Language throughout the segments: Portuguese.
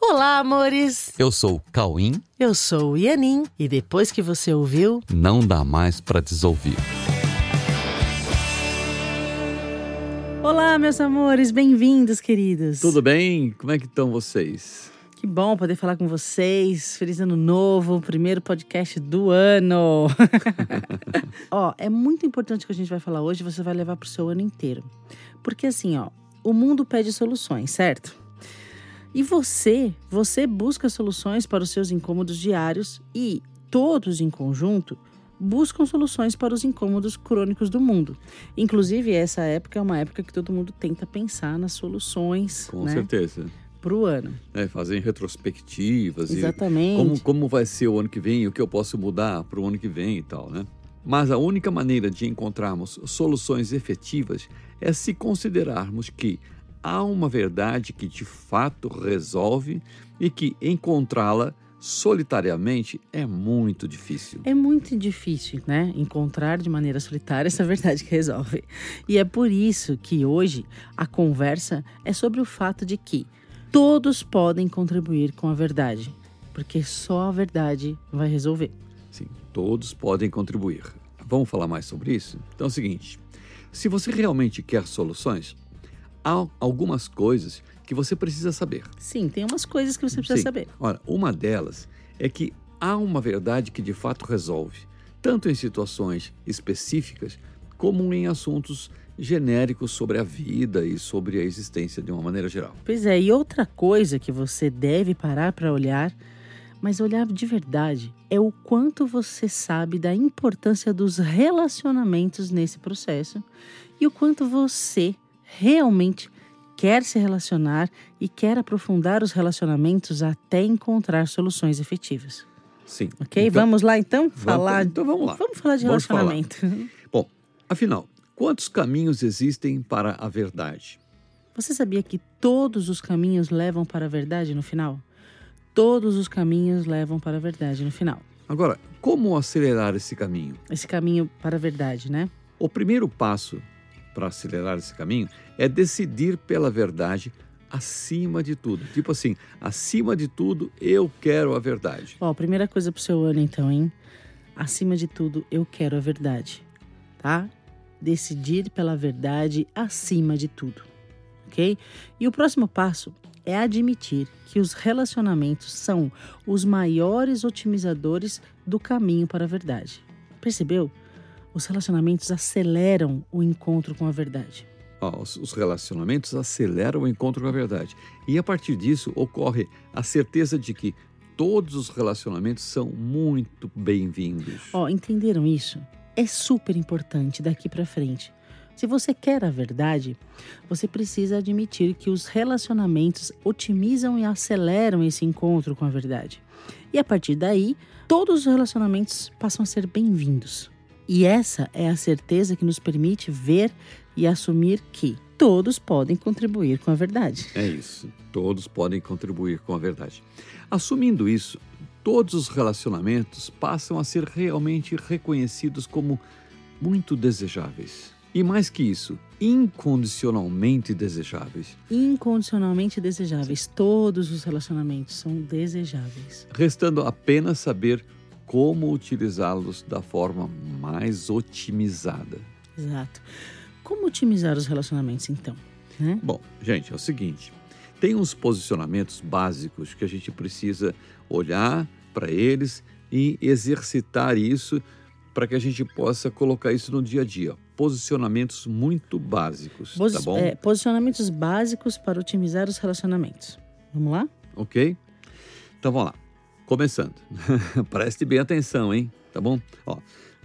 Olá, amores! Eu sou o Cauim. Eu sou o Ianin e depois que você ouviu, Não dá mais pra desouvir. Olá, meus amores, bem-vindos, queridos. Tudo bem? Como é que estão vocês? Que bom poder falar com vocês. Feliz ano novo, primeiro podcast do ano. ó, é muito importante o que a gente vai falar hoje, você vai levar pro seu ano inteiro. Porque assim, ó, o mundo pede soluções, certo? E você, você busca soluções para os seus incômodos diários e todos em conjunto buscam soluções para os incômodos crônicos do mundo. Inclusive, essa época é uma época que todo mundo tenta pensar nas soluções, Com né, certeza. para o ano. É, fazer retrospectivas e Exatamente. como, como vai ser o ano que vem e o que eu posso mudar para o ano que vem e tal, né? Mas a única maneira de encontrarmos soluções efetivas é se considerarmos que há uma verdade que de fato resolve e que encontrá-la solitariamente é muito difícil. É muito difícil, né? Encontrar de maneira solitária essa verdade que resolve. E é por isso que hoje a conversa é sobre o fato de que todos podem contribuir com a verdade, porque só a verdade vai resolver. Sim, todos podem contribuir. Vamos falar mais sobre isso? Então é o seguinte: se você realmente quer soluções, há algumas coisas que você precisa saber. Sim, tem umas coisas que você precisa Sim. saber. Ora, uma delas é que há uma verdade que de fato resolve, tanto em situações específicas como em assuntos genéricos sobre a vida e sobre a existência de uma maneira geral. Pois é, e outra coisa que você deve parar para olhar, mas olhar de verdade, é o quanto você sabe da importância dos relacionamentos nesse processo e o quanto você realmente quer se relacionar e quer aprofundar os relacionamentos até encontrar soluções efetivas. Sim. Ok? Então- vamos lá então falar. então vamos lá. Vamos falar de Vamos falar. relacionamento. Bom, afinal, quantos caminhos existem para a verdade? Você sabia que todos os caminhos levam para a verdade no final? Todos os caminhos levam para a verdade no final. Agora, como acelerar esse caminho? Esse caminho para a verdade, né? O primeiro passo para acelerar esse caminho é decidir pela verdade acima de tudo. Tipo assim, acima de tudo, eu quero a verdade. Ó, primeira coisa pro seu ano então, hein? Acima de tudo, eu quero a verdade, tá? Decidir pela verdade acima de tudo, ok? E o próximo passo é admitir que os relacionamentos são os maiores otimizadores do caminho para a verdade. Percebeu? Os relacionamentos aceleram o encontro com a verdade. Os, os relacionamentos aceleram o encontro com a verdade. E a partir disso ocorre a certeza de que todos os relacionamentos são muito bem-vindos. Ó, entenderam isso? É super importante daqui para frente. Se você quer a verdade, você precisa admitir que os relacionamentos otimizam e aceleram esse encontro com a verdade. E a partir daí, todos os relacionamentos passam a ser bem-vindos. E essa é a certeza que nos permite ver e assumir que todos podem contribuir com a verdade. É isso. Todos podem contribuir com a verdade. Assumindo isso, todos os relacionamentos passam a ser realmente reconhecidos como muito desejáveis. E mais que isso, incondicionalmente desejáveis, Incondicionalmente desejáveis. Todos os relacionamentos são desejáveis. restando apenas saber como utilizá-los da forma mais otimizada. Exato. Como otimizar os relacionamentos, então? Né? Bom, gente, é o seguinte: tem uns posicionamentos básicos que a gente precisa olhar para eles e exercitar isso para que a gente possa colocar isso no dia a dia. Posicionamentos muito básicos, tá bom? é, posicionamentos básicos para otimizar os relacionamentos. Vamos lá? Ok? Então vamos lá. Começando. Preste bem atenção, hein? Tá bom? Ó,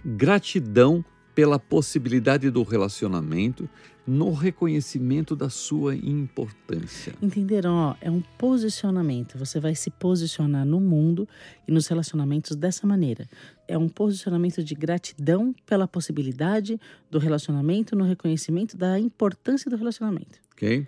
gratidão pela possibilidade do relacionamento no reconhecimento da sua importância. Entenderam? Ó, é um posicionamento. Você vai se posicionar no mundo e nos relacionamentos dessa maneira. É um posicionamento de gratidão pela possibilidade do relacionamento no reconhecimento da importância do relacionamento. ok?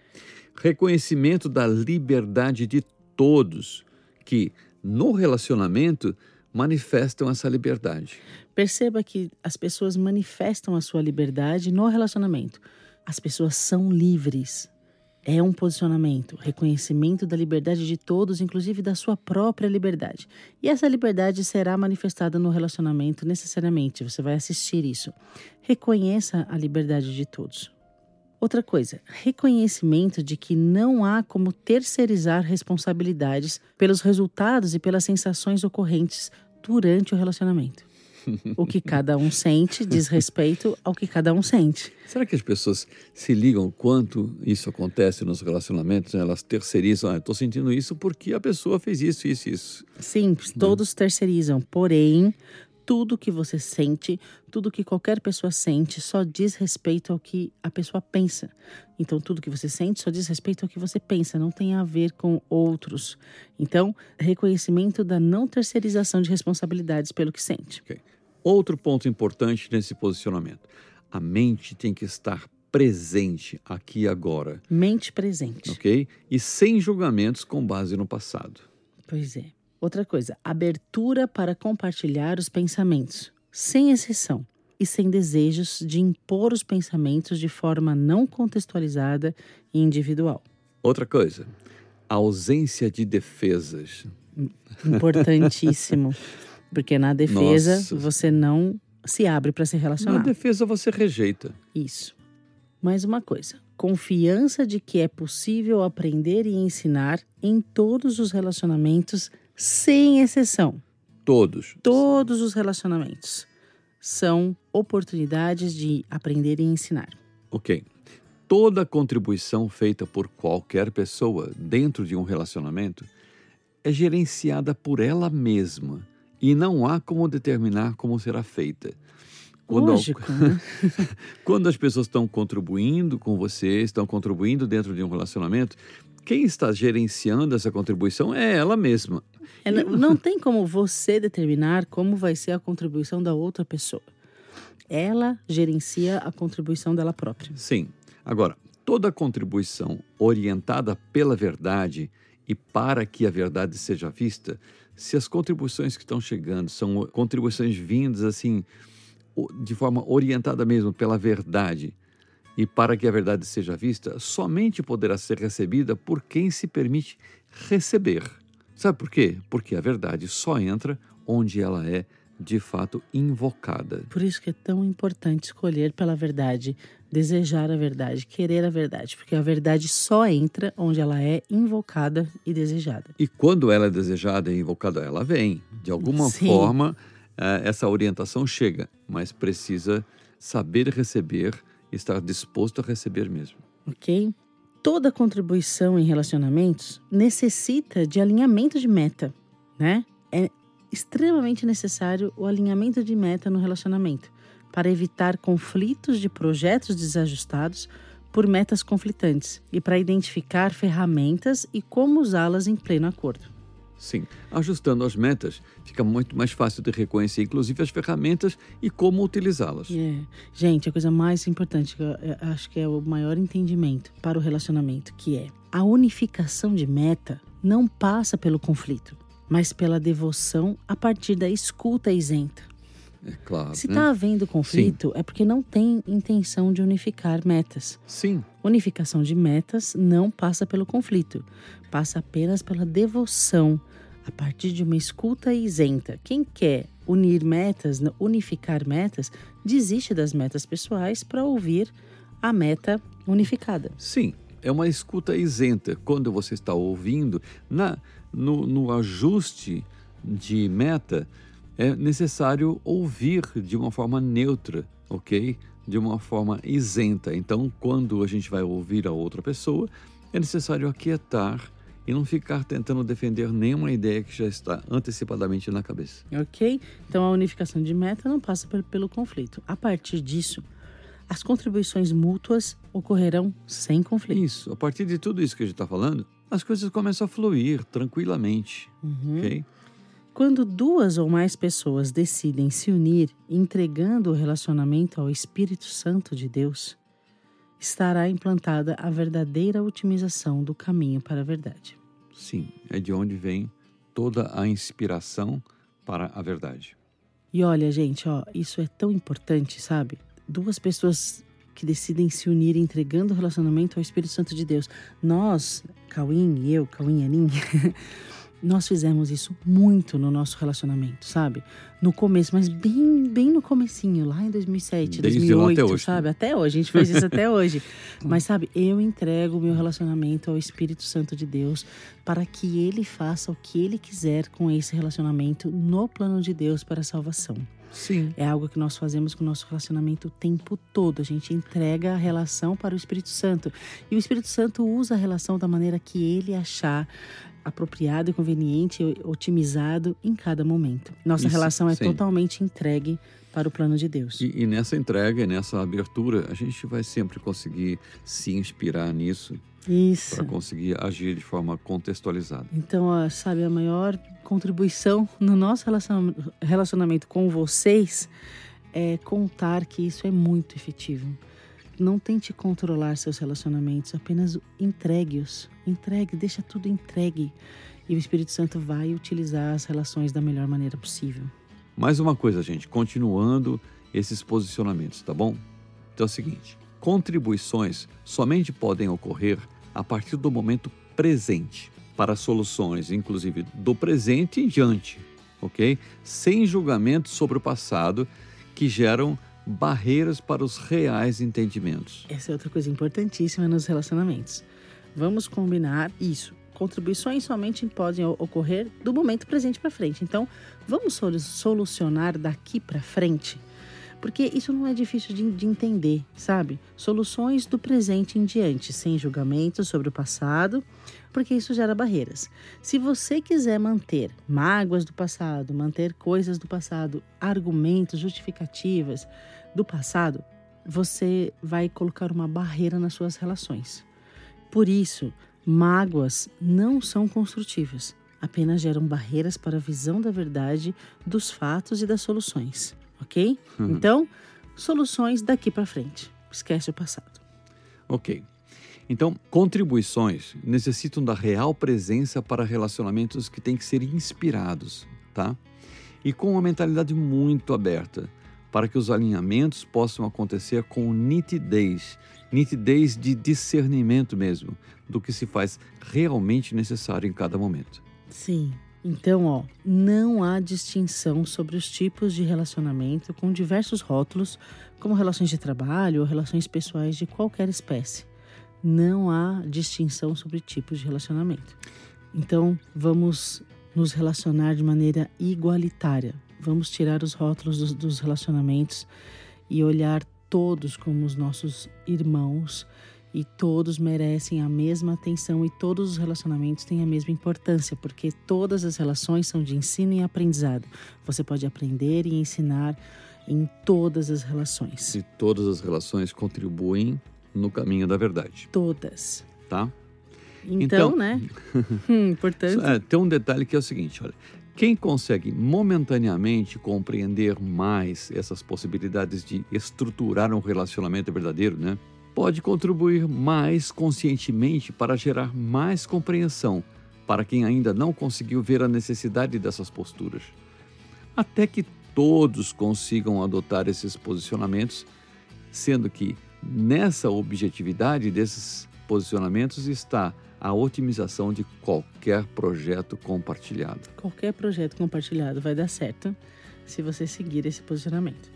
Reconhecimento da liberdade de todos que no relacionamento manifestam essa liberdade. Perceba que as pessoas manifestam a sua liberdade no relacionamento. As pessoas são livres. é um posicionamento, reconhecimento da liberdade de todos, inclusive da sua própria liberdade. E essa liberdade será manifestada no relacionamento necessariamente, você vai assistir isso. Reconheça a liberdade de todos. Outra coisa, reconhecimento de que não há como terceirizar responsabilidades pelos resultados e pelas sensações ocorrentes durante o relacionamento. O que cada um sente diz respeito ao que cada um sente. Será que as pessoas se ligam quanto isso acontece nos relacionamentos? Elas terceirizam, ah, estou sentindo isso porque a pessoa fez isso, isso, isso. Sim, todos terceirizam. Porém, tudo que você sente, tudo que qualquer pessoa sente, só diz respeito ao que a pessoa pensa. Então, tudo que você sente só diz respeito ao que você pensa, não tem a ver com outros. Então, reconhecimento da não terceirização de responsabilidades pelo que sente. Okay. Outro ponto importante nesse posicionamento: a mente tem que estar presente aqui e agora. Mente presente. Ok? E sem julgamentos com base no passado. Pois é. Outra coisa, abertura para compartilhar os pensamentos, sem exceção, e sem desejos de impor os pensamentos de forma não contextualizada e individual. Outra coisa, ausência de defesas. Importantíssimo. Porque na defesa Nossa. você não se abre para se relacionar. Na defesa você rejeita. Isso. Mais uma coisa: confiança de que é possível aprender e ensinar em todos os relacionamentos sem exceção. Todos. Todos os relacionamentos são oportunidades de aprender e ensinar. Ok. Toda contribuição feita por qualquer pessoa dentro de um relacionamento é gerenciada por ela mesma e não há como determinar como será feita. Quando, Lógico, né? quando as pessoas estão contribuindo com você, estão contribuindo dentro de um relacionamento, quem está gerenciando essa contribuição é ela mesma. Ela, não tem como você determinar como vai ser a contribuição da outra pessoa. Ela gerencia a contribuição dela própria. Sim. Agora, toda contribuição orientada pela verdade e para que a verdade seja vista, se as contribuições que estão chegando são contribuições vindas assim de forma orientada mesmo pela verdade, e para que a verdade seja vista, somente poderá ser recebida por quem se permite receber. Sabe por quê? Porque a verdade só entra onde ela é de fato invocada. Por isso que é tão importante escolher pela verdade, desejar a verdade, querer a verdade, porque a verdade só entra onde ela é invocada e desejada. E quando ela é desejada e invocada, ela vem. De alguma Sim. forma, eh, essa orientação chega, mas precisa saber receber estar disposto a receber mesmo. Ok? Toda contribuição em relacionamentos necessita de alinhamento de meta, né? É extremamente necessário o alinhamento de meta no relacionamento para evitar conflitos de projetos desajustados por metas conflitantes e para identificar ferramentas e como usá-las em pleno acordo. Sim, ajustando as metas, fica muito mais fácil de reconhecer, inclusive, as ferramentas e como utilizá-las. É. Gente, a coisa mais importante, que eu acho que é o maior entendimento para o relacionamento, que é a unificação de meta não passa pelo conflito, mas pela devoção a partir da escuta isenta. É claro. Se está né? havendo conflito, Sim. é porque não tem intenção de unificar metas. Sim. Unificação de metas não passa pelo conflito, passa apenas pela devoção, a partir de uma escuta isenta. Quem quer unir metas, unificar metas, desiste das metas pessoais para ouvir a meta unificada. Sim, é uma escuta isenta. Quando você está ouvindo, na, no, no ajuste de meta, é necessário ouvir de uma forma neutra, ok? De uma forma isenta. Então, quando a gente vai ouvir a outra pessoa, é necessário aquietar e não ficar tentando defender nenhuma ideia que já está antecipadamente na cabeça. Ok? Então, a unificação de meta não passa pelo, conflito. A partir disso, as contribuições mútuas ocorrerão sem conflito. Isso. A partir de tudo isso que a gente está falando, as coisas começam a fluir tranquilamente. Uhum. Ok? Quando duas ou mais pessoas decidem se unir, entregando o relacionamento ao Espírito Santo de Deus, estará implantada a verdadeira otimização do caminho para a verdade. Sim, é de onde vem toda a inspiração para a verdade. E olha, gente, ó, isso é tão importante, sabe? Duas pessoas que decidem se unir entregando o relacionamento ao Espírito Santo de Deus. Nós, Cauim e eu, Cauim e Anin, nós fizemos isso muito no nosso relacionamento, sabe? No começo, mas bem, bem no comecinho, lá em 2007, Desde 2008, até hoje. sabe? Até hoje, a gente faz isso até hoje. Mas sabe, eu entrego o meu relacionamento ao Espírito Santo de Deus para que ele faça o que ele quiser com esse relacionamento no plano de Deus para a salvação. Sim. É algo que nós fazemos com o nosso relacionamento o tempo todo. A gente entrega a relação para o Espírito Santo. E o Espírito Santo usa a relação da maneira que ele achar apropriado e conveniente, otimizado em cada momento. Nossa Isso, relação é sim. totalmente entregue para o plano de Deus. E, e nessa entrega, nessa abertura, a gente vai sempre conseguir se inspirar nisso Isso. para conseguir agir de forma contextualizada. Então, sabe, a maior contribuição no nosso relacion- relacionamento com vocês é contar que isso é muito efetivo. Não tente controlar seus relacionamentos, apenas entregue-os. Entregue, deixa tudo entregue. E o Espírito Santo vai utilizar as relações da melhor maneira possível. Mais uma coisa, gente, continuando esses posicionamentos, tá bom? Então é o seguinte: contribuições somente podem ocorrer a partir do momento presente, para soluções, inclusive do presente em diante, ok? Sem julgamento sobre o passado que geram barreiras para os reais entendimentos. Essa é outra coisa importantíssima nos relacionamentos. Vamos combinar isso. Contribuições somente podem ocorrer do momento presente para frente. Então, vamos solu- solucionar daqui para frente, porque isso não é difícil de, de entender, sabe? Soluções do presente em diante, sem julgamento sobre o passado, porque isso gera barreiras. Se você quiser manter mágoas do passado, manter coisas do passado, argumentos, justificativas do passado, você vai colocar uma barreira nas suas relações. Por isso, mágoas não são construtivas, apenas geram barreiras para a visão da verdade, dos fatos e das soluções, ok? Então, soluções daqui para frente. Esquece o passado. Ok. Então, contribuições necessitam da real presença para relacionamentos que têm que ser inspirados, tá? E com uma mentalidade muito aberta, para que os alinhamentos possam acontecer com nitidez, nitidez de discernimento mesmo, do que se faz realmente necessário em cada momento. Sim. Então, ó, não há distinção sobre os tipos de relacionamento com diversos rótulos, como relações de trabalho ou relações pessoais de qualquer espécie. Não há distinção sobre tipos de relacionamento. Então, vamos nos relacionar de maneira igualitária. Vamos tirar os rótulos dos, dos relacionamentos e olhar todos como os nossos irmãos e todos merecem a mesma atenção e todos os relacionamentos têm a mesma importância, porque todas as relações são de ensino e aprendizado. Você pode aprender e ensinar em todas as relações. E todas as relações contribuem no caminho da verdade, Todas. tá? Então, Então- né? Hum, Importante. É, tem um detalhe que é o seguinte, olha. Quem consegue momentaneamente compreender mais essas possibilidades de estruturar um relacionamento verdadeiro, né? Pode contribuir mais conscientemente para gerar mais compreensão para quem ainda não conseguiu ver a necessidade dessas posturas. Até que todos consigam adotar esses posicionamentos, sendo que nessa objetividade desses posicionamentos está a otimização de qualquer projeto compartilhado. Qualquer projeto compartilhado vai dar certo se você seguir esse posicionamento.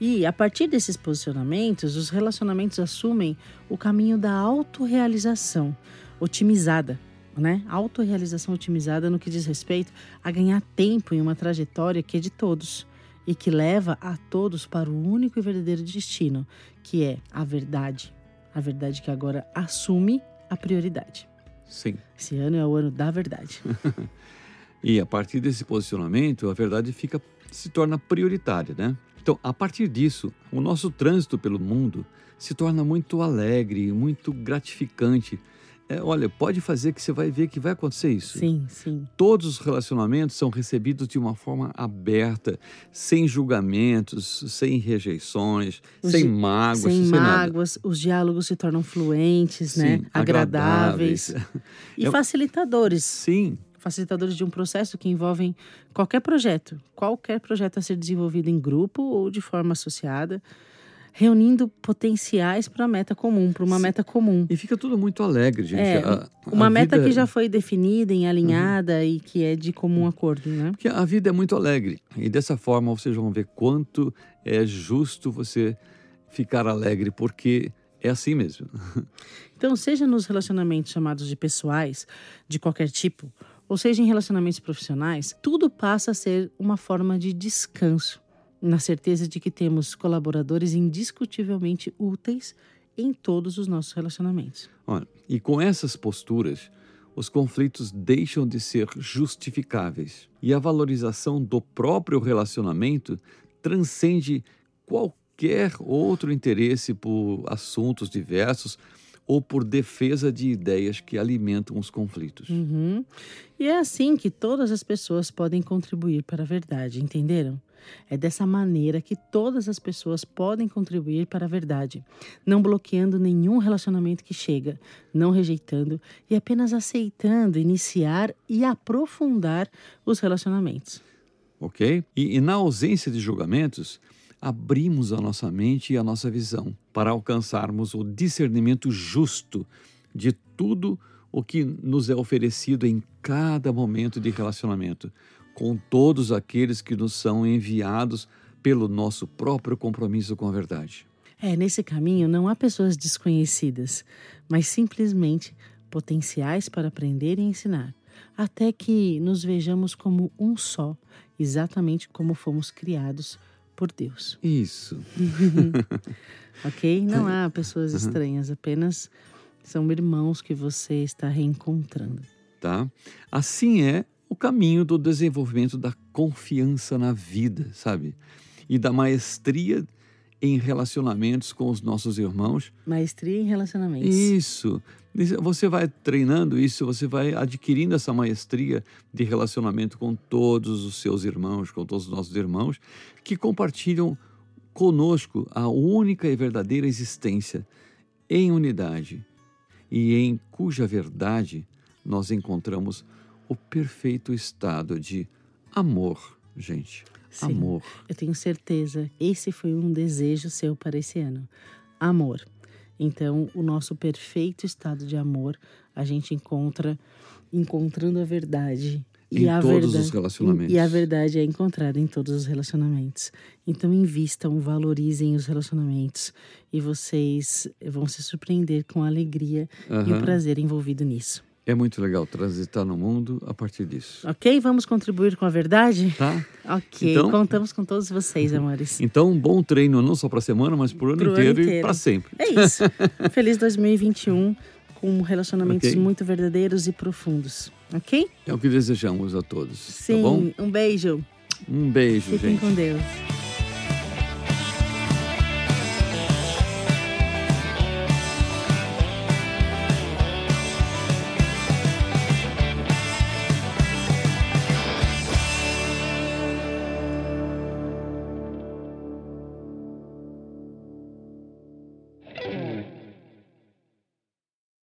E a partir desses posicionamentos, os relacionamentos assumem o caminho da autorrealização otimizada, né? Autorrealização otimizada no que diz respeito a ganhar tempo em uma trajetória que é de todos e que leva a todos para o único e verdadeiro destino, que é a verdade. A verdade que agora assume a prioridade. Sim. Esse ano é o ano da verdade. E a partir desse posicionamento, a verdade fica se torna prioritária, né? Então, a partir disso, o nosso trânsito pelo mundo se torna muito alegre, muito gratificante. É, olha, pode fazer que você vai ver que vai acontecer isso. Sim, sim. Todos os relacionamentos são recebidos de uma forma aberta, sem julgamentos, sem rejeições, Os sem mágoas, sem sem, nada. mágoas, os diálogos se tornam fluentes, né? Sim, Agradáveis e É- facilitadores. Sim, Facilitadores de um processo que envolvem qualquer projeto, qualquer projeto a ser desenvolvido em grupo ou de forma associada. reunindo potenciais para a meta comum, para uma Sim. meta comum. E fica tudo muito alegre, gente. É, A- a Uma meta vida- que já foi definida, e alinhada e que é de comum acordo, né? Porque a vida é muito alegre. E dessa forma vocês vão ver quanto é justo você ficar alegre, porque é assim mesmo. Então, seja nos relacionamentos chamados de pessoais, de qualquer tipo, ou seja em relacionamentos profissionais, tudo passa a ser uma forma de descanso, na certeza de que temos colaboradores indiscutivelmente úteis em todos os nossos relacionamentos. Olha, e com essas posturas, os conflitos deixam de ser justificáveis. E a valorização do próprio relacionamento transcende qualquer outro interesse por assuntos diversos ou por defesa de ideias que alimentam os conflitos. Uhum. E é assim que todas as pessoas podem contribuir para a verdade, entenderam? É dessa maneira que todas as pessoas podem contribuir para a verdade, não bloqueando nenhum relacionamento que chega, não rejeitando e apenas aceitando iniciar e aprofundar os relacionamentos. ok? E, e na ausência de julgamentos, abrimos a nossa mente e a nossa visão para alcançarmos o discernimento justo de tudo o que nos é oferecido em cada momento de relacionamento, com todos aqueles que nos são enviados pelo nosso próprio compromisso com a verdade. É, nesse caminho não há pessoas desconhecidas, mas simplesmente potenciais para aprender e ensinar, até que nos vejamos como um só, exatamente como fomos criados por Deus. Isso. Ok? Não há pessoas estranhas, apenas são irmãos que você está reencontrando. tá? Assim é o caminho do desenvolvimento da confiança na vida, sabe? E da maestria em relacionamentos com os nossos irmãos. Maestria em relacionamentos. Isso. Você vai treinando isso, você vai adquirindo essa maestria de relacionamento com todos os seus irmãos, com todos os nossos irmãos, que compartilham conosco a única e verdadeira existência em unidade e em cuja verdade nós encontramos o perfeito estado de amor, gente. Sim. Amor. Eu tenho certeza, esse foi um desejo seu para esse ano. Amor. Então, o nosso perfeito estado de amor, a gente encontra encontrando a verdade. Em a todos verdade, os relacionamentos. E a verdade é encontrada em todos os relacionamentos. Então, invistam, valorizem os relacionamentos e vocês vão se surpreender com a alegria e o prazer envolvido nisso. É muito legal transitar no mundo a partir disso. Ok? Vamos contribuir com a verdade? Tá? Ok. Então- Contamos com todos vocês, amores. Então, um bom treino não só para a semana, mas para o ano inteiro, e para sempre. É isso. Feliz 2021 com relacionamentos Ok. muito verdadeiros e profundos. Ok? É o que desejamos a todos. Sim. Tá? Um beijo. Um beijo, Fiquem gente. com Deus.